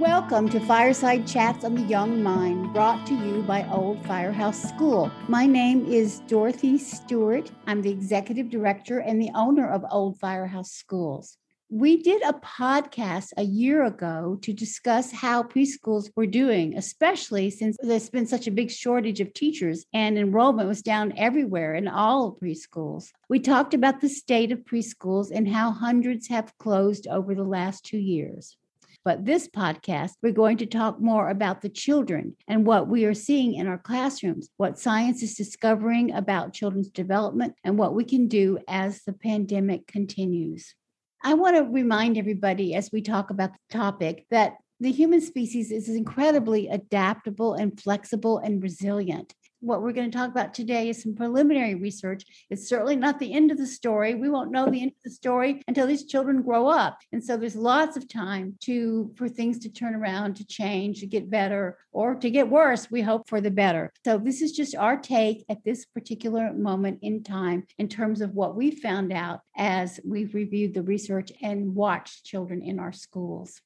Welcome to Fireside Chats on the Young Mind, brought to you by Old Firehouse School. My name is Dorothy Stewart. I'm the executive director and the owner of Old Firehouse Schools. We did a podcast a year ago to discuss how preschools were doing, especially since there's been such a big shortage of teachers and enrollment was down everywhere in all preschools. We talked about the state of preschools and how hundreds have closed over the last two years. But this podcast, we're going to talk more about the children and what we are seeing in our classrooms, what science is discovering about children's development, and what we can do as the pandemic continues. I want to remind everybody as we talk about the topic that the human species is incredibly adaptable and flexible and resilient what we're going to talk about today is some preliminary research. It's certainly not the end of the story. We won't know the end of the story until these children grow up. And so there's lots of time to for things to turn around, to change, to get better, or to get worse. We hope for the better. So this is just our take at this particular moment in time in terms of what we found out as we've reviewed the research and watched children in our schools.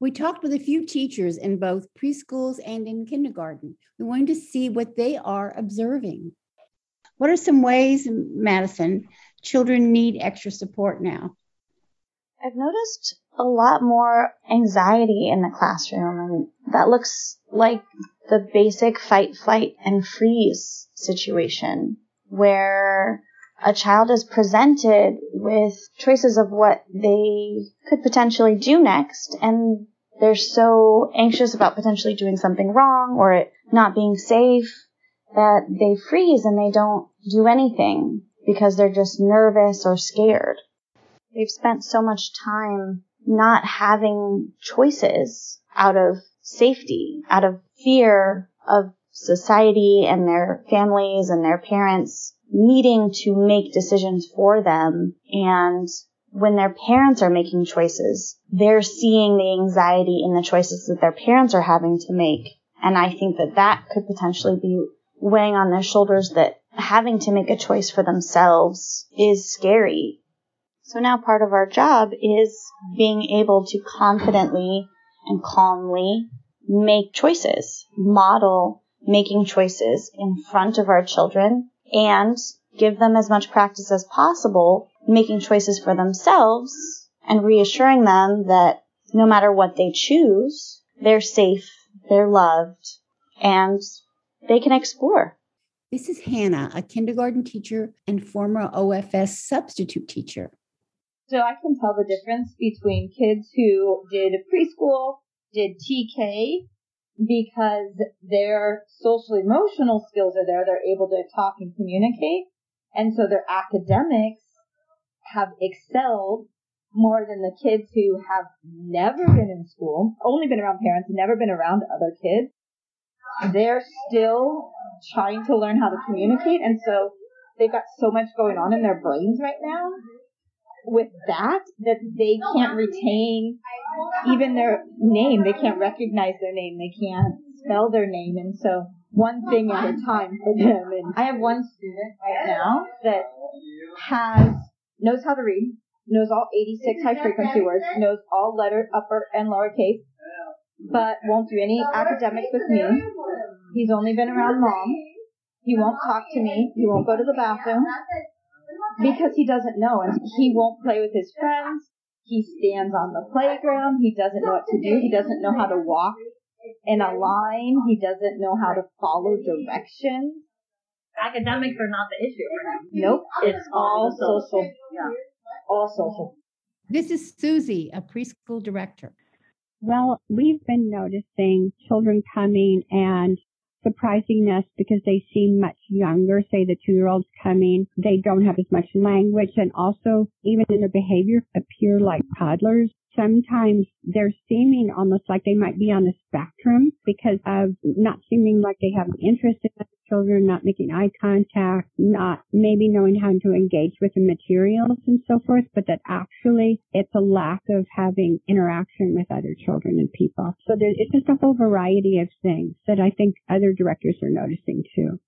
We talked with a few teachers in both preschools and in kindergarten. We wanted to see what they are observing. What are some ways, Madison, children need extra support now? I've noticed a lot more anxiety in the classroom, and that looks like the basic fight, flight, and freeze situation where a child is presented with choices of what they could potentially do next and they're so anxious about potentially doing something wrong or it not being safe that they freeze and they don't do anything because they're just nervous or scared. They've spent so much time not having choices out of safety, out of fear of society and their families and their parents needing to make decisions for them and when their parents are making choices, they're seeing the anxiety in the choices that their parents are having to make. And I think that that could potentially be weighing on their shoulders that having to make a choice for themselves is scary. So now part of our job is being able to confidently and calmly make choices, model making choices in front of our children and give them as much practice as possible making choices for themselves and reassuring them that no matter what they choose, they're safe, they're loved, and they can explore. This is Hannah, a kindergarten teacher and former OFS substitute teacher. So I can tell the difference between kids who did preschool, did TK, because their social emotional skills are there. They're able to talk and communicate. And so their academics have excelled more than the kids who have never been in school, only been around parents, never been around other kids. They're still trying to learn how to communicate, and so they've got so much going on in their brains right now with that that they can't retain even their name. They can't recognize their name. They can't spell their name, and so one thing at a time for them. And I have one student right now that has knows how to read, knows all 86 high frequency words, knows all letter upper and lowercase, but won't do any academics with me. He's only been around mom. He won't talk to me. He won't go to the bathroom because he doesn't know and he won't play with his friends. He stands on the playground. He doesn't know what to do. He doesn't know how to walk in a line. He doesn't know how to follow directions academics are not the issue for. Nope. It's all social. Yeah. All social. This is Susie, a preschool director. Well, we've been noticing children coming and surprising us because they seem much younger. Say the two year olds coming, they don't have as much language and also even in their behavior appear like toddlers sometimes they're seeming almost like they might be on the spectrum because of not seeming like they have an interest in other children, not making eye contact, not maybe knowing how to engage with the materials and so forth, but that actually it's a lack of having interaction with other children and people. So there, it's just a whole variety of things that I think other directors are noticing too.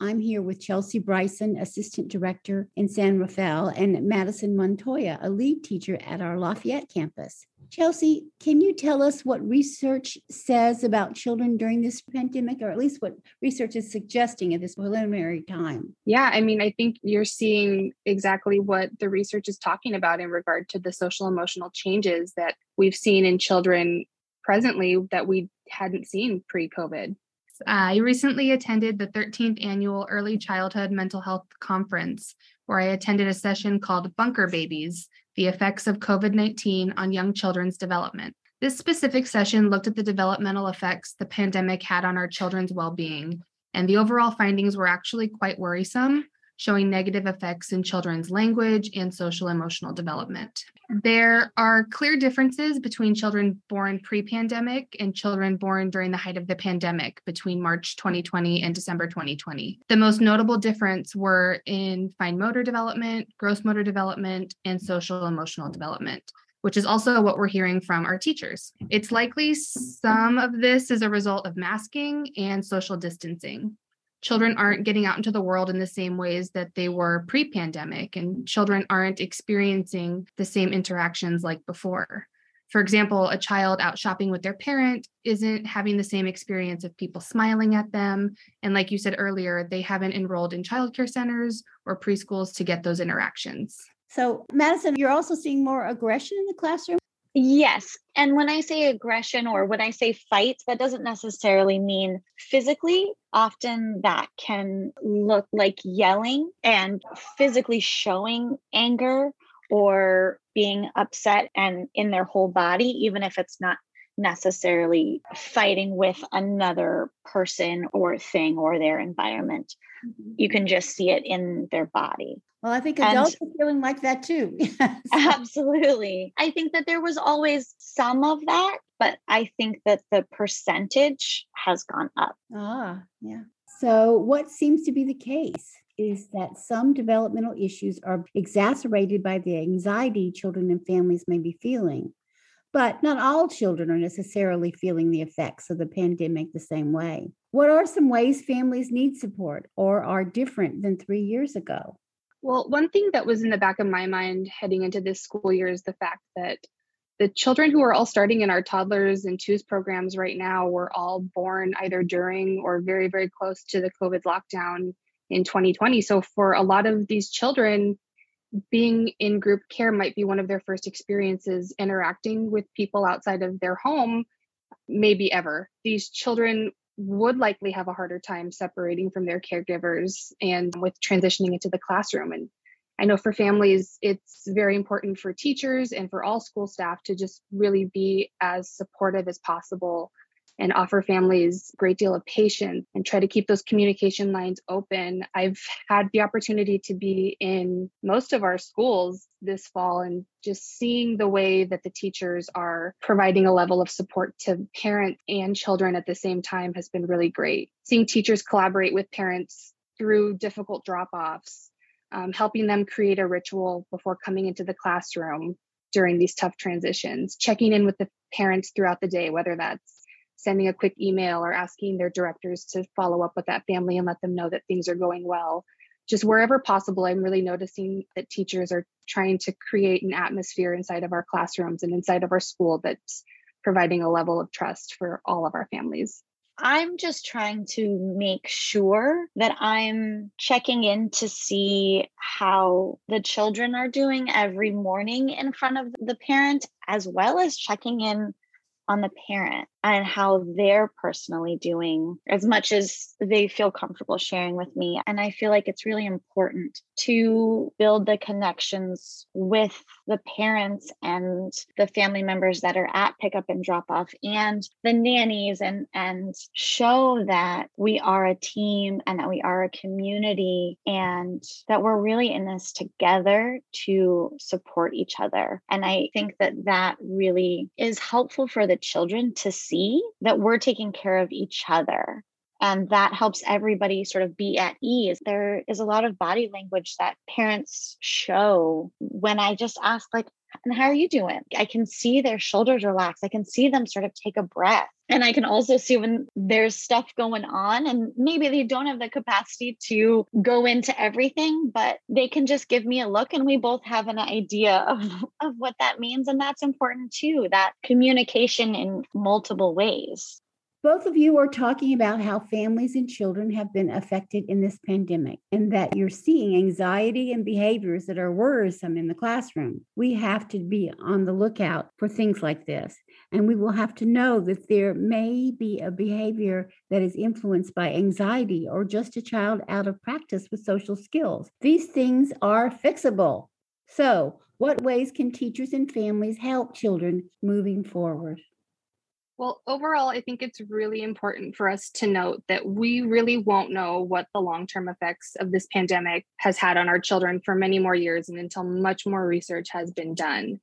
I'm here with Chelsea Bryson, Assistant Director in San Rafael, and Madison Montoya, a lead teacher at our Lafayette campus. Chelsea, can you tell us what research says about children during this pandemic, or at least what research is suggesting at this preliminary time? Yeah, I mean, I think you're seeing exactly what the research is talking about in regard to the social emotional changes that we've seen in children presently that we hadn't seen pre COVID. Uh, I recently attended the 13th annual Early Childhood Mental Health Conference, where I attended a session called Bunker Babies The Effects of COVID 19 on Young Children's Development. This specific session looked at the developmental effects the pandemic had on our children's well being, and the overall findings were actually quite worrisome showing negative effects in children's language and social emotional development. There are clear differences between children born pre pandemic and children born during the height of the pandemic between March 2020 and December 2020. The most notable difference were in fine motor development, gross motor development, and social emotional development which is also what we're hearing from our teachers. It's likely some of this is a result of masking and social distancing children aren't getting out into the world in the same ways that they were pre pandemic, and children aren't experiencing the same interactions like before. For example, a child out shopping with their parent isn't having the same experience of people smiling at them. And like you said earlier, they haven't enrolled in childcare centers or preschools to get those interactions. So, Madison, you're also seeing more aggression in the classroom? Yes. And when I say aggression or when I say fight, that doesn't necessarily mean physically. Often that can look like yelling and physically showing anger or being upset and in their whole body, even if it's not necessarily fighting with another person or thing or their environment. Mm-hmm. You can just see it in their body. Well, I think adults and, are feeling like that too. absolutely. I think that there was always some of that, but I think that the percentage has gone up. Ah, yeah. So, what seems to be the case is that some developmental issues are exacerbated by the anxiety children and families may be feeling. But not all children are necessarily feeling the effects of the pandemic the same way. What are some ways families need support or are different than three years ago? Well, one thing that was in the back of my mind heading into this school year is the fact that the children who are all starting in our toddlers and twos programs right now were all born either during or very, very close to the COVID lockdown in 2020. So for a lot of these children, being in group care might be one of their first experiences interacting with people outside of their home, maybe ever. These children would likely have a harder time separating from their caregivers and with transitioning into the classroom. And I know for families, it's very important for teachers and for all school staff to just really be as supportive as possible and offer families a great deal of patience and try to keep those communication lines open. I've had the opportunity to be in most of our schools this fall and just seeing the way that the teachers are providing a level of support to parents and children at the same time has been really great. Seeing teachers collaborate with parents through difficult drop offs, um, helping them create a ritual before coming into the classroom during these tough transitions, checking in with the parents throughout the day, whether that's sending a quick email or asking their directors to follow up with that family and let them know that things are going well. Just wherever possible, I'm really noticing that teachers are trying to create an atmosphere inside of our classrooms and inside of our school that's providing a level of trust for all of our families. I'm just trying to make sure that I'm checking in to see how the children are doing every morning in front of the parent, as well as checking in on the parent and how they're personally doing as much as they feel comfortable sharing with me. And I feel like it's really important to build the connections with the parents and the family members that are at pickup and drop off and the nannies and and show that we are a team and that we are a community and that we're really in this together to support each other. And I think that that really is helpful for the children to see see that we're taking care of each other. And that helps everybody sort of be at ease. There is a lot of body language that parents show when I just ask, like, and how are you doing? I can see their shoulders relax. I can see them sort of take a breath. And I can also see when there's stuff going on and maybe they don't have the capacity to go into everything, but they can just give me a look and we both have an idea of, of what that means. And that's important too, that communication in multiple ways. Both of you are talking about how families and children have been affected in this pandemic and that you're seeing anxiety and behaviors that are worrisome in the classroom. We have to be on the lookout for things like this. And we will have to know that there may be a behavior that is influenced by anxiety or just a child out of practice with social skills. These things are fixable. So, what ways can teachers and families help children moving forward? Well, overall, I think it's really important for us to note that we really won't know what the long term effects of this pandemic has had on our children for many more years and until much more research has been done.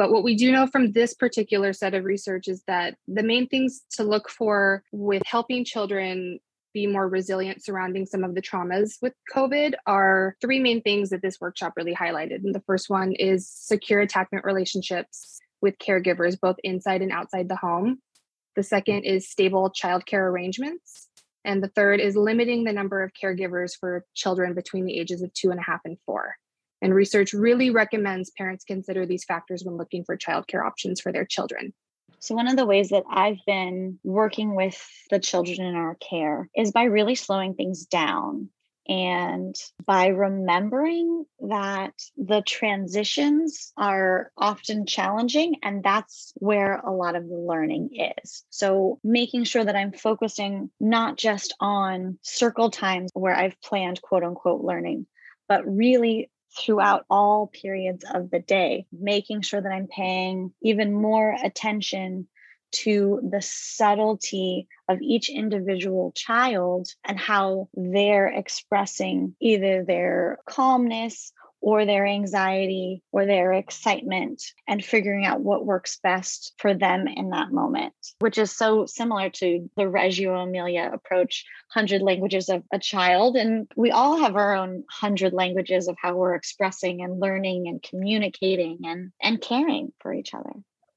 But what we do know from this particular set of research is that the main things to look for with helping children be more resilient surrounding some of the traumas with COVID are three main things that this workshop really highlighted. And the first one is secure attachment relationships with caregivers, both inside and outside the home. The second is stable childcare arrangements. And the third is limiting the number of caregivers for children between the ages of two and a half and four. And research really recommends parents consider these factors when looking for childcare options for their children. So, one of the ways that I've been working with the children in our care is by really slowing things down and by remembering that the transitions are often challenging, and that's where a lot of the learning is. So, making sure that I'm focusing not just on circle times where I've planned quote unquote learning, but really throughout all periods of the day, making sure that I'm paying even more attention to the subtlety of each individual child and how they're expressing either their calmness or their anxiety or their excitement and figuring out what works best for them in that moment, which is so similar to the Reggio Emilia approach 100 languages of a child. And we all have our own 100 languages of how we're expressing and learning and communicating and, and caring for each other.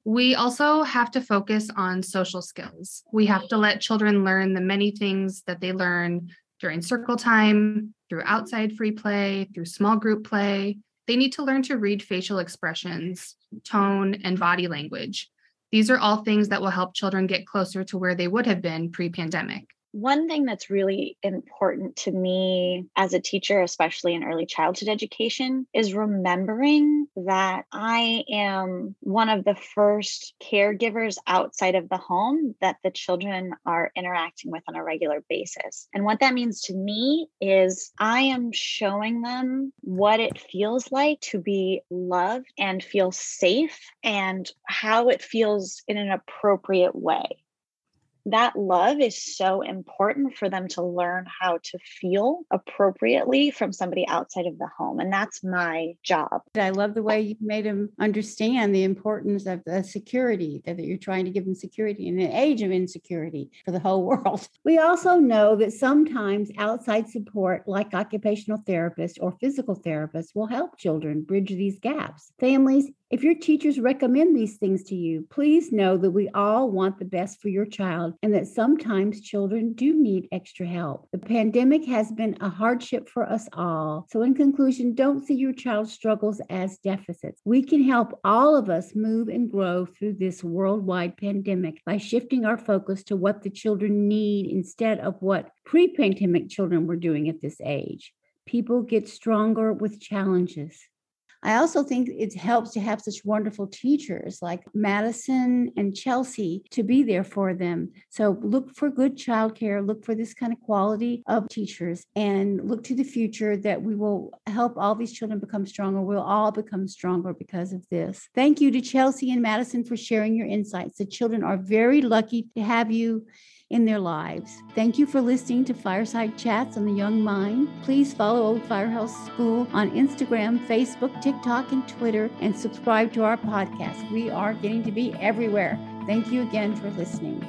We also have to focus on social skills. We have to let children learn the many things that they learn during circle time, through outside free play, through small group play. They need to learn to read facial expressions, tone, and body language. These are all things that will help children get closer to where they would have been pre pandemic. One thing that's really important to me as a teacher, especially in early childhood education, is remembering that I am one of the first caregivers outside of the home that the children are interacting with on a regular basis. And what that means to me is I am showing them what it feels like to be loved and feel safe and how it feels in an appropriate way that love is so important for them to learn how to feel appropriately from somebody outside of the home. And that's my job. I love the way you made them understand the importance of the security, that you're trying to give them security in an age of insecurity for the whole world. We also know that sometimes outside support, like occupational therapists or physical therapists, will help children bridge these gaps. Families if your teachers recommend these things to you, please know that we all want the best for your child and that sometimes children do need extra help. The pandemic has been a hardship for us all. So, in conclusion, don't see your child's struggles as deficits. We can help all of us move and grow through this worldwide pandemic by shifting our focus to what the children need instead of what pre pandemic children were doing at this age. People get stronger with challenges. I also think it helps to have such wonderful teachers like Madison and Chelsea to be there for them. So look for good childcare, look for this kind of quality of teachers, and look to the future that we will help all these children become stronger. We'll all become stronger because of this. Thank you to Chelsea and Madison for sharing your insights. The children are very lucky to have you in their lives. Thank you for listening to Fireside Chats on the Young Mind. Please follow Old Firehouse School on Instagram, Facebook, TikTok, and Twitter, and subscribe to our podcast. We are getting to be everywhere. Thank you again for listening.